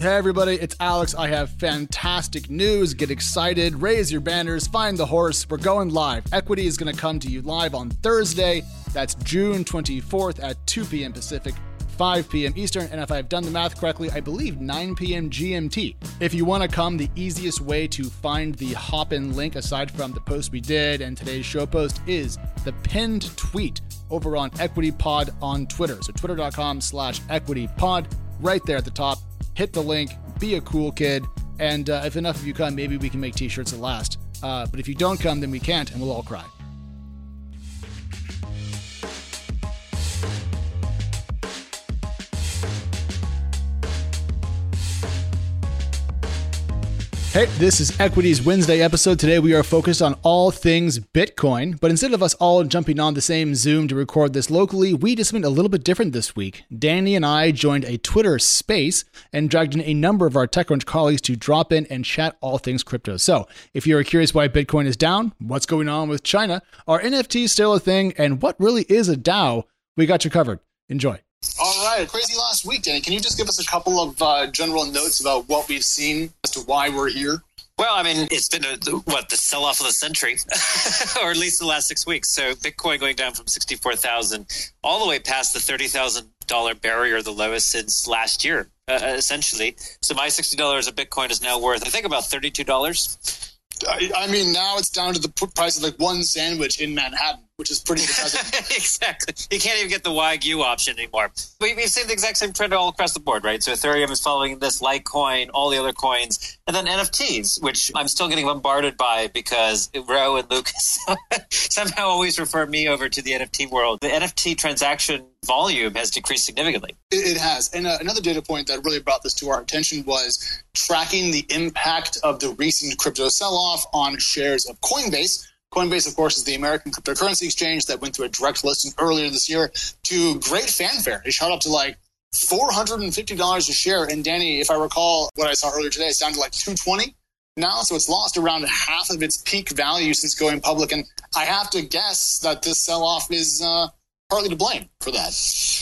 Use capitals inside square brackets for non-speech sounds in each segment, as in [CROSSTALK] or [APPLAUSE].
Hey everybody, it's Alex. I have fantastic news. Get excited, raise your banners, find the horse. We're going live. Equity is going to come to you live on Thursday. That's June 24th at 2 p.m. Pacific, 5 p.m. Eastern, and if I've done the math correctly, I believe 9 p.m. GMT. If you want to come, the easiest way to find the hop in link, aside from the post we did and today's show post, is the pinned tweet over on Equity Pod on Twitter. So twitter.com slash equity pod, right there at the top hit the link, be a cool kid, and uh, if enough of you come, maybe we can make t shirts that last. Uh, but if you don't come, then we can't, and we'll all cry. Hey, this is Equities Wednesday episode. Today we are focused on all things Bitcoin, but instead of us all jumping on the same Zoom to record this locally, we did something a little bit different this week. Danny and I joined a Twitter space and dragged in a number of our TechCrunch colleagues to drop in and chat all things crypto. So, if you're curious why Bitcoin is down, what's going on with China, are NFTs still a thing, and what really is a DAO, we got you covered. Enjoy. Right, crazy last week, Danny. Can you just give us a couple of uh, general notes about what we've seen as to why we're here? Well, I mean, it's been a, what the sell-off of the century, [LAUGHS] or at least the last six weeks. So Bitcoin going down from sixty-four thousand all the way past the thirty thousand dollar barrier, the lowest since last year, uh, essentially. So my sixty dollars of Bitcoin is now worth, I think, about thirty-two dollars. I, I mean, now it's down to the price of like one sandwich in Manhattan which is pretty [LAUGHS] exactly. You can't even get the Wagyu option anymore. We, have seen the exact same trend all across the board, right? So Ethereum is following this, Litecoin, all the other coins, and then NFTs, which I'm still getting bombarded by because Ro and Lucas [LAUGHS] somehow always refer me over to the NFT world. The NFT transaction volume has decreased significantly. It, it has. And uh, another data point that really brought this to our attention was tracking the impact of the recent crypto sell off on shares of Coinbase Coinbase, of course, is the American cryptocurrency exchange that went through a direct listing earlier this year to great fanfare. It shot up to like $450 a share. And Danny, if I recall what I saw earlier today, it's down to like 220 now. So it's lost around half of its peak value since going public. And I have to guess that this sell off is uh, partly to blame for that.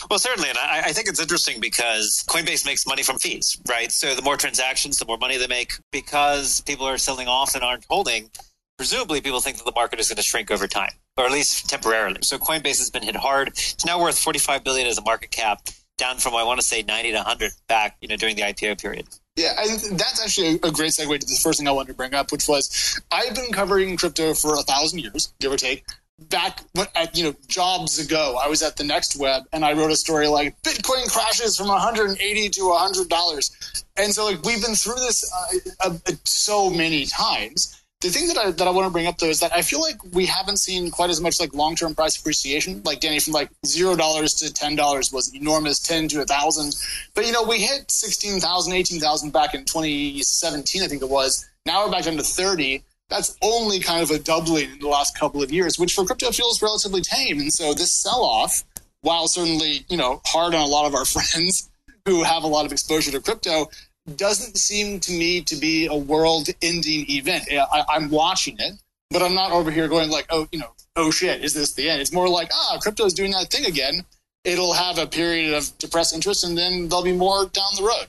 Well, certainly. And I, I, think it's interesting because Coinbase makes money from fees, right? So the more transactions, the more money they make because people are selling off and aren't holding presumably people think that the market is going to shrink over time, or at least temporarily. So Coinbase has been hit hard. It's now worth 45 billion as a market cap, down from I want to say 90 to 100 back, you know, during the IPO period. Yeah, and that's actually a great segue to the first thing I wanted to bring up, which was I've been covering crypto for a thousand years, give or take. Back at you know jobs ago, I was at the Next Web and I wrote a story like Bitcoin crashes from 180 to 100 dollars, and so like we've been through this uh, uh, so many times the thing that I that I want to bring up though is that I feel like we haven't seen quite as much like long term price appreciation. Like Danny, from like zero dollars to ten dollars was enormous, ten to a thousand. But you know, we hit 16,000, 18,000 back in 2017, I think it was. Now we're back down to 30. That's only kind of a doubling in the last couple of years, which for crypto feels relatively tame. And so this sell off, while certainly, you know, hard on a lot of our [LAUGHS] friends who have a lot of exposure to crypto, doesn't seem to me to be a world ending event. I, I'm watching it, but I'm not over here going like, oh, you know, oh shit, is this the end? It's more like, ah, crypto's doing that thing again. It'll have a period of depressed interest and then there'll be more down the road.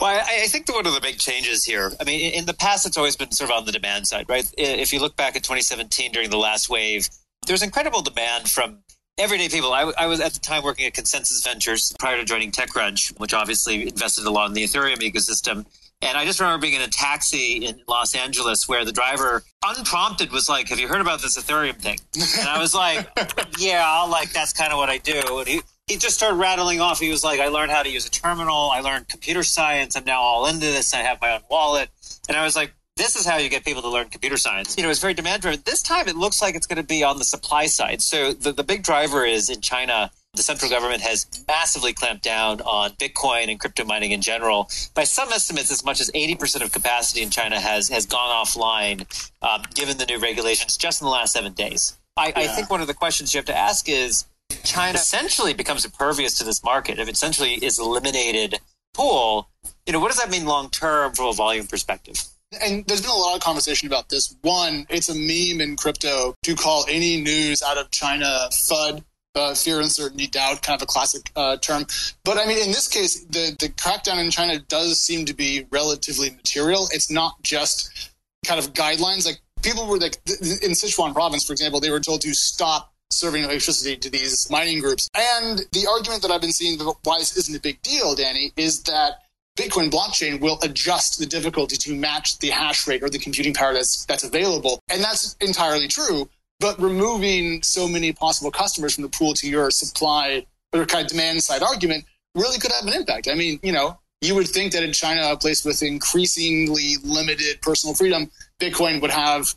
Well, I, I think that one of the big changes here, I mean, in the past, it's always been sort of on the demand side, right? If you look back at 2017 during the last wave, there's incredible demand from everyday people. I, I, was at the time working at ConsenSys Ventures prior to joining TechCrunch, which obviously invested a lot in the Ethereum ecosystem. And I just remember being in a taxi in Los Angeles where the driver, unprompted, was like, "Have you heard about this Ethereum thing?" And I was like, [LAUGHS] "Yeah, like that's kind of what I do." And he he just started rattling off. He was like, "I learned how to use a terminal. I learned computer science. I'm now all into this. I have my own wallet." And I was like, this is how you get people to learn computer science. You know, it's very demand driven. This time it looks like it's going to be on the supply side. So the, the big driver is in China, the central government has massively clamped down on Bitcoin and crypto mining in general. By some estimates, as much as 80% of capacity in China has, has gone offline, um, given the new regulations just in the last seven days. I, yeah. I think one of the questions you have to ask is China essentially becomes impervious to this market. If it essentially is eliminated pool, you know, what does that mean long term from a volume perspective? And there's been a lot of conversation about this. One, it's a meme in crypto to call any news out of China FUD, uh, fear, uncertainty, doubt, kind of a classic uh, term. But I mean, in this case, the the crackdown in China does seem to be relatively material. It's not just kind of guidelines. Like people were like in Sichuan province, for example, they were told to stop serving electricity to these mining groups. And the argument that I've been seeing why this isn't a big deal, Danny, is that Bitcoin blockchain will adjust the difficulty to match the hash rate or the computing power that's that's available. And that's entirely true. But removing so many possible customers from the pool to your supply or kind of demand side argument really could have an impact. I mean, you know, you would think that in China, a place with increasingly limited personal freedom, Bitcoin would have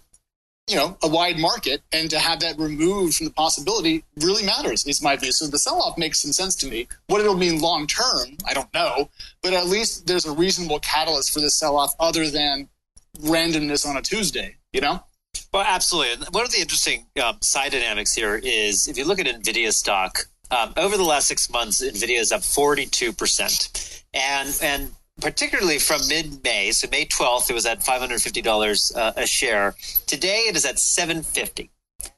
you know, a wide market and to have that removed from the possibility really matters, is my view. So the sell off makes some sense to me. What it'll mean long term, I don't know, but at least there's a reasonable catalyst for the sell off other than randomness on a Tuesday, you know? Well, absolutely. one of the interesting um, side dynamics here is if you look at NVIDIA stock, um, over the last six months, NVIDIA is up 42%. And, and particularly from mid May. So May 12th, it was at $550 uh, a share. Today, it is at 750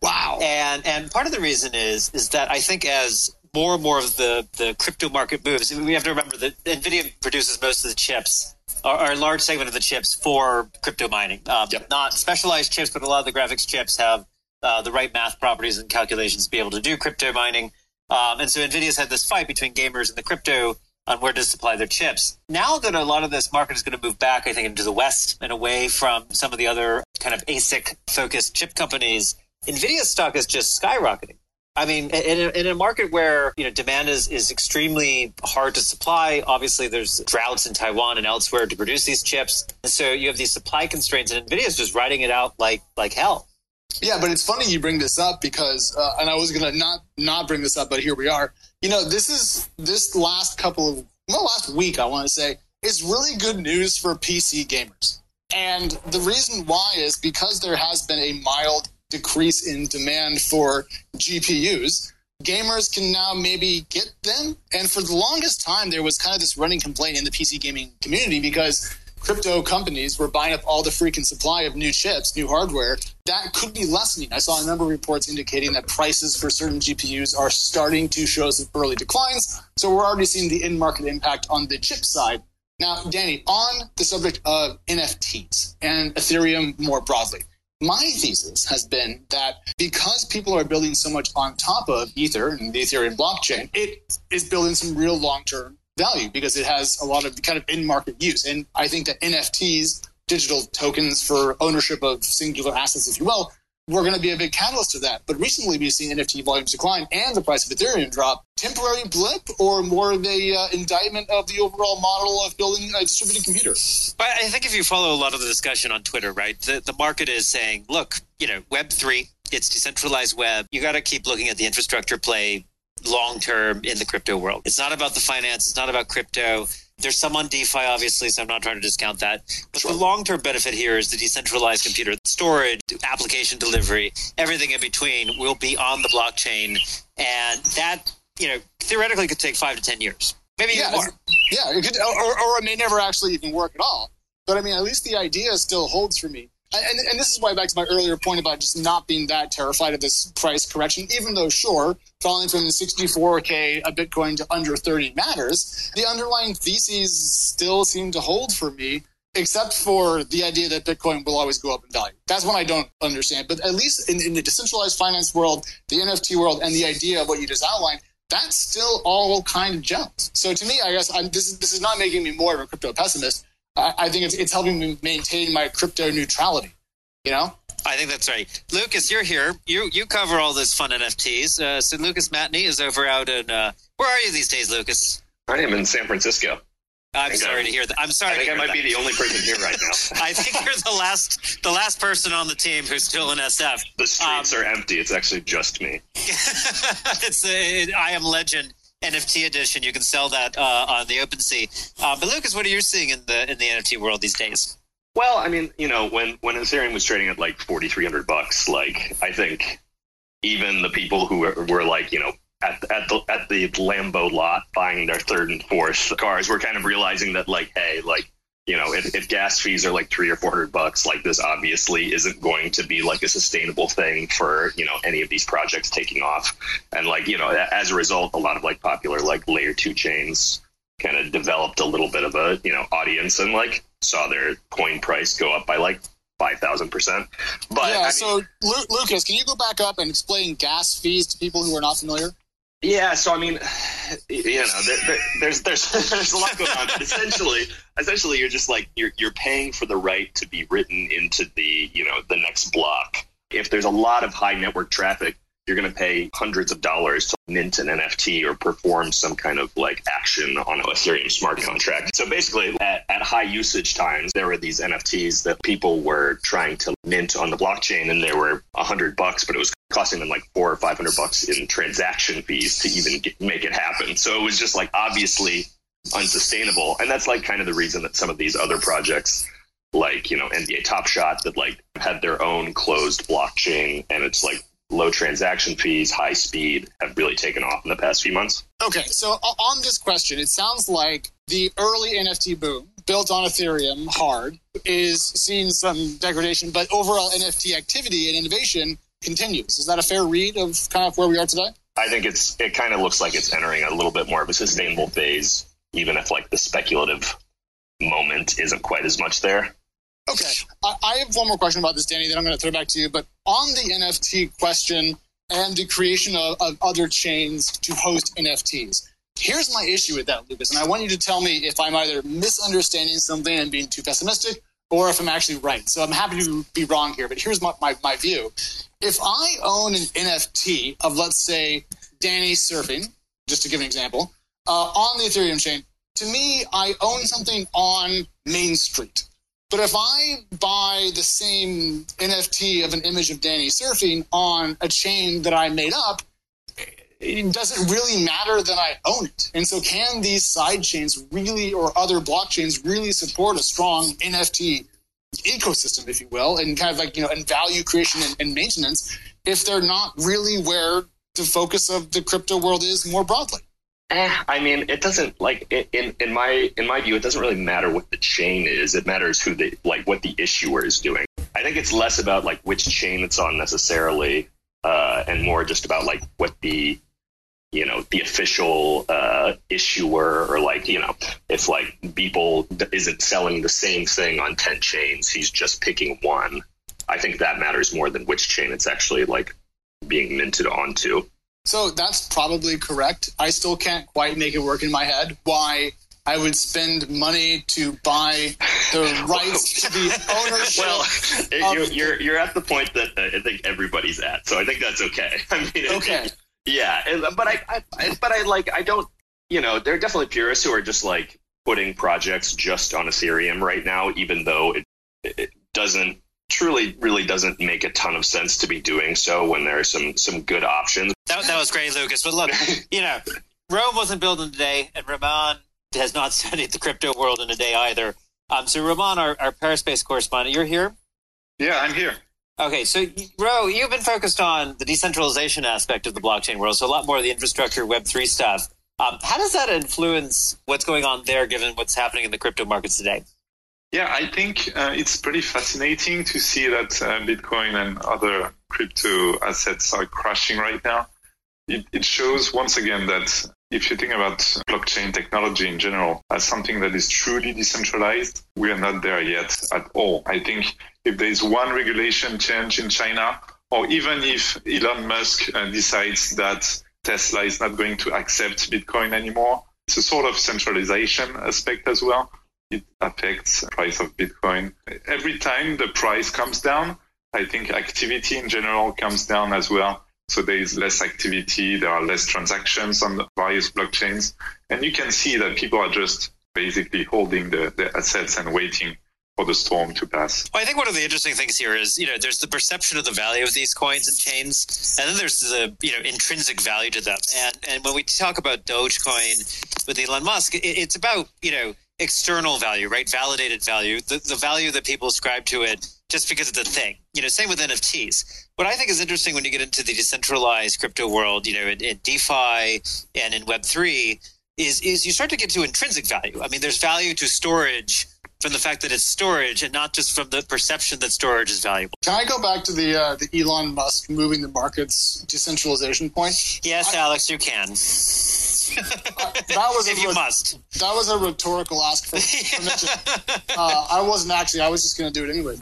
Wow. And and part of the reason is is that I think as more and more of the, the crypto market moves, we have to remember that NVIDIA produces most of the chips, or, a large segment of the chips for crypto mining. Um, yep. Not specialized chips, but a lot of the graphics chips have uh, the right math properties and calculations to be able to do crypto mining. Um, and so NVIDIA's had this fight between gamers and the crypto on where to supply their chips. Now that a lot of this market is going to move back, I think, into the West and away from some of the other kind of ASIC focused chip companies, NVIDIA stock is just skyrocketing. I mean, in a, in a, market where you know demand is, is extremely hard to supply, obviously there's droughts in Taiwan and elsewhere to produce these chips, and so you have these supply constraints, and Nvidia is just riding it out like like hell. Yeah, but it's funny you bring this up because, uh, and I was gonna not not bring this up, but here we are. You know, this is this last couple of well, last week I want to say is really good news for PC gamers, and the reason why is because there has been a mild decrease in demand for GPUs. Gamers can now maybe get them, and for the longest time there was kind of this running complaint in the PC gaming community because crypto companies were buying up all the freaking supply of new chips, new hardware, that could be lessening. I saw a number of reports indicating that prices for certain GPUs are starting to show some early declines. So we're already seeing the in market impact on the chip side. Now, Danny, on the subject of NFTs and Ethereum more broadly, my thesis has been that because people are building so much on top of Ether and the Ethereum blockchain, it is building some real long term value because it has a lot of kind of in market use. And I think that NFTs, digital tokens for ownership of singular assets, if you will, we're going to be a big catalyst to that. But recently we've seen NFT volumes decline and the price of Ethereum drop. Temporary blip or more of a uh, indictment of the overall model of building a distributed computer? I think if you follow a lot of the discussion on Twitter, right, the, the market is saying, look, you know, Web3, it's decentralized web. You got to keep looking at the infrastructure play long term in the crypto world. It's not about the finance, it's not about crypto. There's some on DeFi, obviously, so I'm not trying to discount that. But sure. the long term benefit here is the decentralized computer storage, application delivery, everything in between will be on the blockchain. And that, you know, theoretically could take five to 10 years. Maybe yeah, more. Yeah, it could, or, or it may never actually even work at all. But I mean, at least the idea still holds for me and, and this is why back to my earlier point about just not being that terrified of this price correction, even though sure, falling from 64k a Bitcoin to under 30 matters, the underlying theses still seem to hold for me except for the idea that Bitcoin will always go up in value. That's one I don't understand. But at least in, in, the decentralized finance world, the NFT world, and the idea of what you just outlined, that's still all kind of gems. So to me, I guess I'm, this, is, this is not making me more of a crypto pessimist. I, I think it's, it's helping me maintain my crypto neutrality. You know. I think that's right. Lucas, you're here. You you cover all this fun NFTs. Uh, so Lucas Matney is over out in. Uh, where are you these days, Lucas? I am in San Francisco. I'm sorry I'm, to hear that. I'm sorry. I think I might that. be the only person here right now. [LAUGHS] I think you're the last, the last person on the team who's still in SF. The streets um, are empty. It's actually just me. [LAUGHS] it's a, it, I am Legend NFT edition. You can sell that uh, on the OpenSea. Uh, but Lucas, what are you seeing in the in the NFT world these days? Well, I mean, you know, when when Ethereum was trading at like forty three hundred bucks, like I think even the people who were, were like, you know, at, at the at the Lambo lot buying their third and fourth cars were kind of realizing that like, hey, like you know, if, if gas fees are like three or four hundred bucks, like this obviously isn't going to be like a sustainable thing for, you know, any of these projects taking off. And like, you know, as a result, a lot of like popular like layer two chains kind of developed a little bit of a, you know, audience and like saw their coin price go up by like five thousand percent. But yeah, I mean, so Lu- Lucas, can you go back up and explain gas fees to people who are not familiar? Yeah, so I mean, [SIGHS] you know, there, there, there's there's [LAUGHS] there's a lot going on. [LAUGHS] Essentially, essentially, you're just like you're you're paying for the right to be written into the you know the next block. If there's a lot of high network traffic, you're going to pay hundreds of dollars to mint an NFT or perform some kind of like action on an Ethereum smart contract. So basically, at, at high usage times, there were these NFTs that people were trying to mint on the blockchain, and they were a hundred bucks, but it was costing them like four or five hundred bucks in transaction fees to even get, make it happen. So it was just like obviously unsustainable, and that's like kind of the reason that some of these other projects like you know NBA Top Shot that like had their own closed blockchain and it's like low transaction fees, high speed have really taken off in the past few months. Okay, so on this question, it sounds like the early NFT boom built on Ethereum hard is seeing some degradation, but overall NFT activity and innovation continues. Is that a fair read of kind of where we are today? I think it's it kind of looks like it's entering a little bit more of a sustainable phase, even if like the speculative moment isn't quite as much there. Okay, I, I have one more question about this, Danny. Then I'm going to throw it back to you. But on the NFT question and the creation of, of other chains to host NFTs, here's my issue with that, Lucas. And I want you to tell me if I'm either misunderstanding something and being too pessimistic, or if I'm actually right. So I'm happy to be wrong here. But here's my, my, my view: if I own an NFT of, let's say, Danny surfing, just to give an example, uh, on the Ethereum chain, to me, I own something on Main Street. But if I buy the same NFT of an image of Danny surfing on a chain that I made up, it doesn't really matter that I own it. And so, can these side chains really, or other blockchains, really support a strong NFT ecosystem, if you will, and kind of like, you know, and value creation and, and maintenance if they're not really where the focus of the crypto world is more broadly? Eh, I mean, it doesn't like in in my in my view, it doesn't really matter what the chain is. It matters who the like what the issuer is doing. I think it's less about like which chain it's on necessarily, uh, and more just about like what the you know the official uh, issuer or like you know if like Beeple isn't selling the same thing on ten chains, he's just picking one. I think that matters more than which chain it's actually like being minted onto. So that's probably correct. I still can't quite make it work in my head why I would spend money to buy the rights to the [LAUGHS] ownership. Well, you're, you're you're at the point that I think everybody's at, so I think that's okay. [LAUGHS] I mean, Okay. think- yeah, and- but I, I, I, but I like I don't, you know, there are definitely purists who are just like putting projects just on Ethereum right now, even though it, it doesn't truly really doesn't make a ton of sense to be doing so when there are some some good options. That, that was great, Lucas. But look, [LAUGHS] you know, Rome wasn't built in a day, and Romain has not [LAUGHS] studied the crypto world in a day either. Um, so, Romain, our, our Parispace correspondent, you're here. Yeah, I'm here. Okay, so Ro, you've been focused on the decentralization aspect of the blockchain world, so a lot more of the infrastructure Web three stuff. Um, how does that influence what's going on there, given what's happening in the crypto markets today? Yeah, I think uh, it's pretty fascinating to see that uh, Bitcoin and other crypto assets are crashing right now. It, it shows once again that if you think about blockchain technology in general as something that is truly decentralized, we are not there yet at all. I think if there is one regulation change in China, or even if Elon Musk uh, decides that Tesla is not going to accept Bitcoin anymore, it's a sort of centralization aspect as well it affects the price of Bitcoin. Every time the price comes down, I think activity in general comes down as well. So there is less activity, there are less transactions on the various blockchains. And you can see that people are just basically holding the, the assets and waiting for the storm to pass. Well, I think one of the interesting things here is, you know, there's the perception of the value of these coins and chains, and then there's the, you know, intrinsic value to them. And and when we talk about Dogecoin with Elon Musk, it, it's about, you know, external value, right? Validated value, the, the value that people ascribe to it just because it's a thing. You know, same with NFTs. What I think is interesting when you get into the decentralized crypto world, you know, in, in DeFi and in Web3, is is you start to get to intrinsic value. I mean, there's value to storage from the fact that it's storage and not just from the perception that storage is valuable. Can I go back to the uh, the Elon Musk moving the markets decentralization point? Yes, I, Alex, you can. uh, [LAUGHS] [LAUGHS] that was if a, you must. That was a rhetorical ask for [LAUGHS] permission. uh, I wasn't actually. I was just going to do it anyway.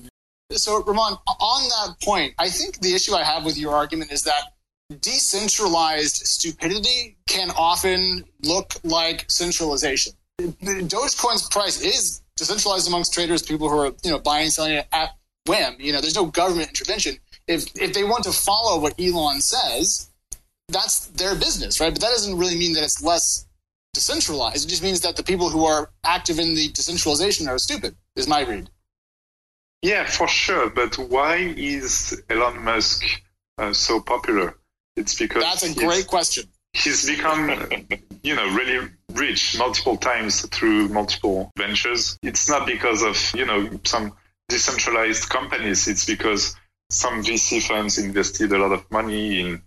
So, Romain, on that point, I think the issue I have with your argument is that decentralized stupidity can often look like centralization. Dogecoin's price is decentralized amongst traders, people who are you know buying and selling it at whim. You know, there's no government intervention. If if they want to follow what Elon says, that's their business, right? But that doesn't really mean that it's less decentralized. It just means that the people who are active in the decentralization are stupid. Is my read. Yeah, for sure. But why is Elon Musk uh, so popular? It's because that's a great question. He's become, you know, really rich multiple times through multiple ventures. It's not because of, you know, some decentralized companies. It's because some VC funds invested a lot of money in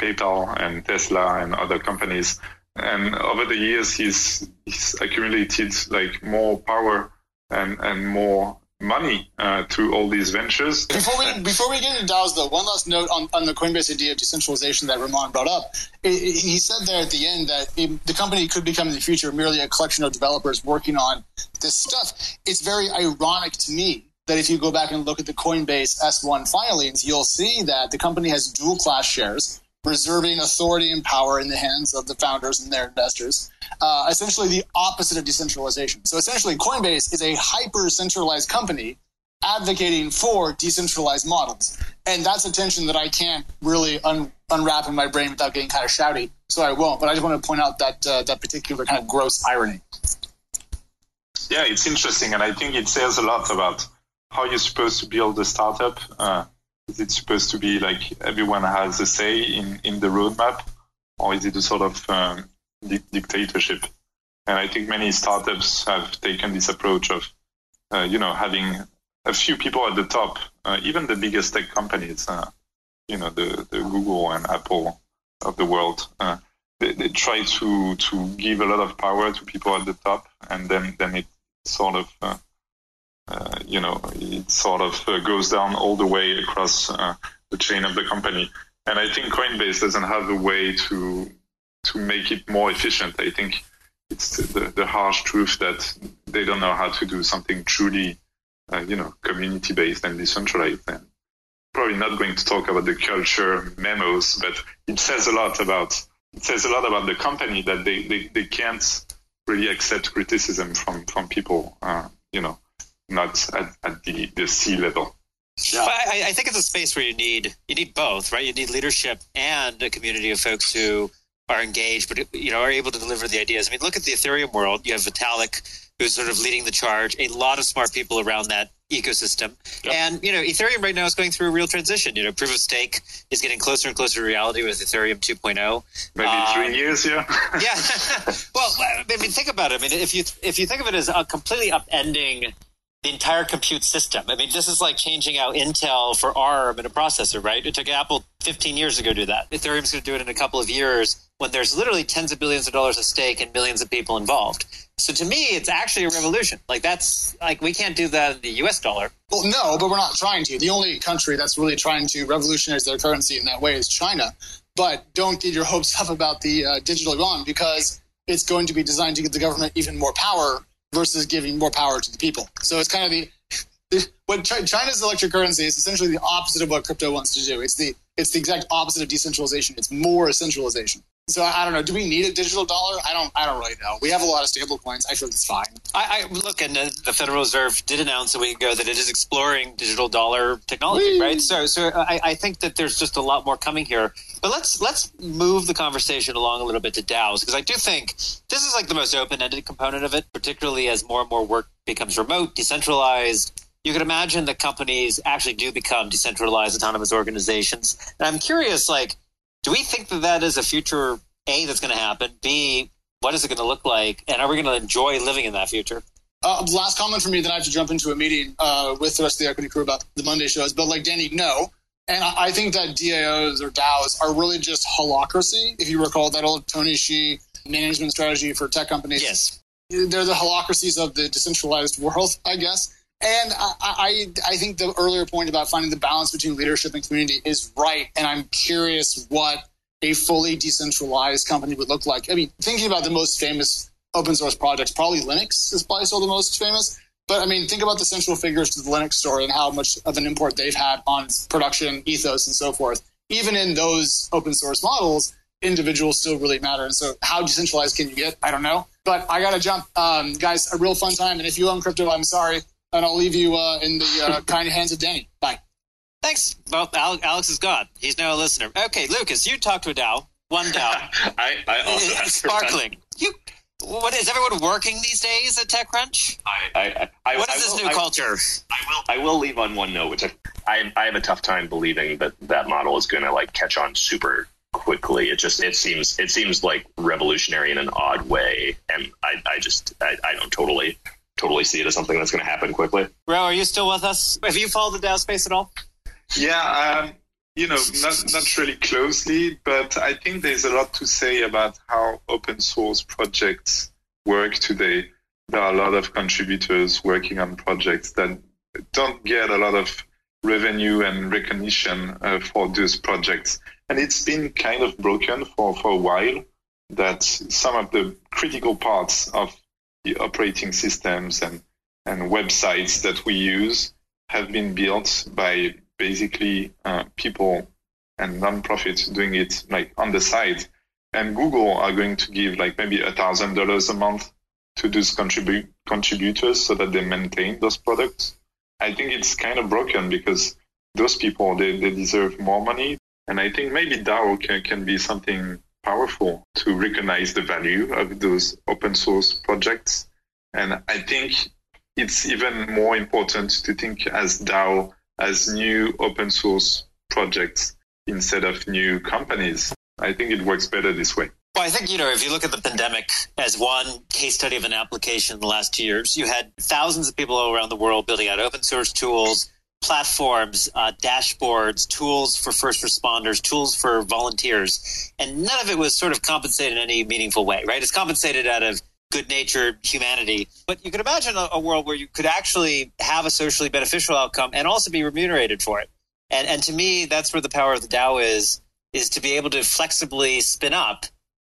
PayPal and Tesla and other companies. And over the years, he's, he's accumulated like more power and, and more money uh, through all these ventures. Before we before we get into DAOs, though, one last note on, on the Coinbase idea of decentralization that Romain brought up. He said there at the end that the company could become in the future merely a collection of developers working on this stuff. It's very ironic to me that if you go back and look at the Coinbase S1 filings, you'll see that the company has dual class shares reserving authority and power in the hands of the founders and their investors. Uh, essentially, the opposite of decentralization. So, essentially, Coinbase is a hyper centralized company advocating for decentralized models. And that's a tension that I can't really un- unwrap in my brain without getting kind of shouty. So I won't. But I just want to point out that uh, that particular kind of gross irony. Yeah, it's interesting, and I think it says a lot about how you're supposed to build a startup. Uh, is it supposed to be like everyone has a say in, in the roadmap, or is it a sort of um, di- dictatorship? And I think many startups have taken this approach of, uh, you know, having a few people at the top, uh, even the biggest tech companies, uh, you know, the, the Google and Apple of the world, uh, they, they try to, to give a lot of power to people at the top, and then, then it sort of uh, you know, it sort of uh, goes down all the way across uh, the chain of the company. And I think Coinbase doesn't have a way to to make it more efficient. I think it's the, the harsh truth that they don't know how to do something truly, uh, you know, community based and decentralized. And probably not going to talk about the culture memos, but it says a lot about it says a lot about the company that they, they, they can't really accept criticism from from people. Uh, you know, not at, at the, the C level. Yeah. I, I, think it's a space where you need you need both, right? You need leadership and a community of folks who are engaged, but you know are able to deliver the ideas. I mean, look at the Ethereum world. You have Vitalik, who's sort of leading the charge. A lot of smart people around that ecosystem, yep. and you know, Ethereum right now is going through a real transition. You know, proof of stake is getting closer and closer to reality with Ethereum 2.0. Maybe um, three years, yeah. [LAUGHS] yeah. [LAUGHS] well, I mean, think about it. I mean, if you if you think of it as a completely upending the entire compute system. I mean, this is like changing out Intel for ARM in a processor, right? It took Apple 15 years to go do that. Ethereum's going to do it in a couple of years when there's literally tens of billions of dollars at stake and millions of people involved. So to me, it's actually a revolution. Like that's like we can't do that in the U.S. dollar. Well, no, but we're not trying to. The only country that's really trying to revolutionize their currency in that way is China. But don't get your hopes up about the uh, digital yuan because it's going to be designed to give the government even more power versus giving more power to the people. So it's kind of the, [LAUGHS] what China's electric currency is essentially the opposite of what crypto wants to do. It's the it's the exact opposite of decentralization. It's more centralization. So I, don't know. Do we need a digital dollar? I don't. I don't really know. We have a lot of stable coins. I feel it's fine. I, I look, and the, the, Federal Reserve did announce a week ago that it is exploring digital dollar technology. Whee! Right. So, so I, I, think that there's just a lot more coming here. But let's let's move the conversation along a little bit to DAOs because I do think this is like the most open-ended component of it, particularly as more and more work becomes remote, decentralized. You can imagine that companies actually do become decentralized autonomous organizations. And I'm curious, like do we think that that is a future A that's going to happen? B, what is it going to look like? And are we going to enjoy living in that future? Uh, last comment for me, then I have to jump into a meeting uh, with the rest of the equity crew about the Monday shows. But like Danny, no. And I, I think that DAOs or DAOs are really just holacracy. If you recall that old Tony Hsieh management strategy for tech companies. Yes. they're the holacracies of the decentralized world, I guess. And I, I, I think the earlier point about finding the balance between leadership and community is right. And I'm curious what a fully decentralized company would look like. I mean, thinking about the most famous open source projects, probably Linux is probably still the most famous. But I mean, think about the central figures to the Linux story and how much of an import they've had on production ethos and so forth. Even in those open source models, individuals still really matter. And so, how decentralized can you get? I don't know. But I got to jump. Um, guys, a real fun time. And if you own crypto, I'm sorry. And I'll leave you uh, in the uh, [LAUGHS] kind hands of Danny. Bye. Thanks. Well, Alex is gone. He's now a listener. Okay, Lucas, you talked to a DAO. One Dow. [LAUGHS] I, I also [LAUGHS] have sparkling. You what is everyone working these days at TechCrunch? I, I, I, what is this will, new culture? I will. I will leave on one note, which I, I have a tough time believing that that model is going to like catch on super quickly. It just it seems it seems like revolutionary in an odd way, and I, I just I, I don't totally totally see it as something that's going to happen quickly. Ro, are you still with us? Have you followed the DAO space at all? Yeah, um, you know, not, not really closely, but I think there's a lot to say about how open source projects work today. There are a lot of contributors working on projects that don't get a lot of revenue and recognition uh, for those projects. And it's been kind of broken for, for a while that some of the critical parts of the operating systems and, and websites that we use have been built by basically uh, people and nonprofits doing it like on the side. And Google are going to give like maybe a thousand dollars a month to those contribute contributors so that they maintain those products. I think it's kind of broken because those people they, they deserve more money. And I think maybe DAO can, can be something powerful to recognize the value of those open source projects. And I think it's even more important to think as DAO as new open source projects instead of new companies. I think it works better this way. Well, I think, you know, if you look at the pandemic as one case study of an application in the last two years, you had thousands of people around the world building out open source tools, platforms, uh, dashboards, tools for first responders, tools for volunteers. And none of it was sort of compensated in any meaningful way, right? It's compensated out of good natured humanity. But you could imagine a, a, world where you could actually have a socially beneficial outcome and also be remunerated for it. And, and to me, that's where the power of the DAO is, is to be able to flexibly spin up,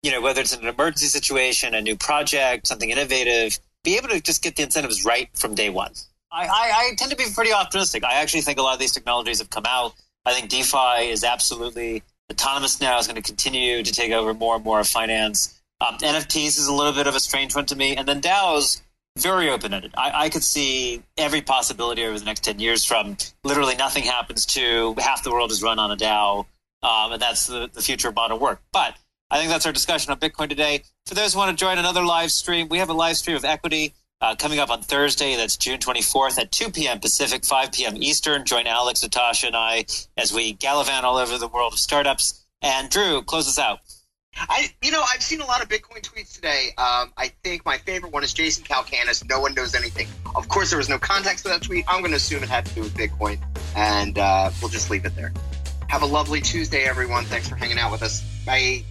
you know, whether it's an emergency situation, a new project, something innovative, be able to just get the incentives right from day one. I, I, I tend to be pretty optimistic. I actually think a lot of these technologies have come out. I think DeFi is absolutely autonomous now, is going to continue to take over more and more of finance. Um, NFTs is a little bit of a strange one to me, and then DAOs very open ended. I, I, could see every possibility over the next ten years, from literally nothing happens to half the world is run on a DAO, um, and that's the, the future of modern work. But I think that's our discussion on Bitcoin today. For those who want to join another live stream, we have a live stream of equity. Uh, coming up on Thursday, that's June 24th at 2 p.m. Pacific, 5 p.m. Eastern. Join Alex, Natasha, and I as we gallivant all over the world of startups. And Drew, close us out. I, you know, I've seen a lot of Bitcoin tweets today. Um, I think my favorite one is Jason Calacanis. No one knows anything. Of course, there was no context to that tweet. I'm going to assume it had to do with Bitcoin, and uh, we'll just leave it there. Have a lovely Tuesday, everyone. Thanks for hanging out with us. Bye.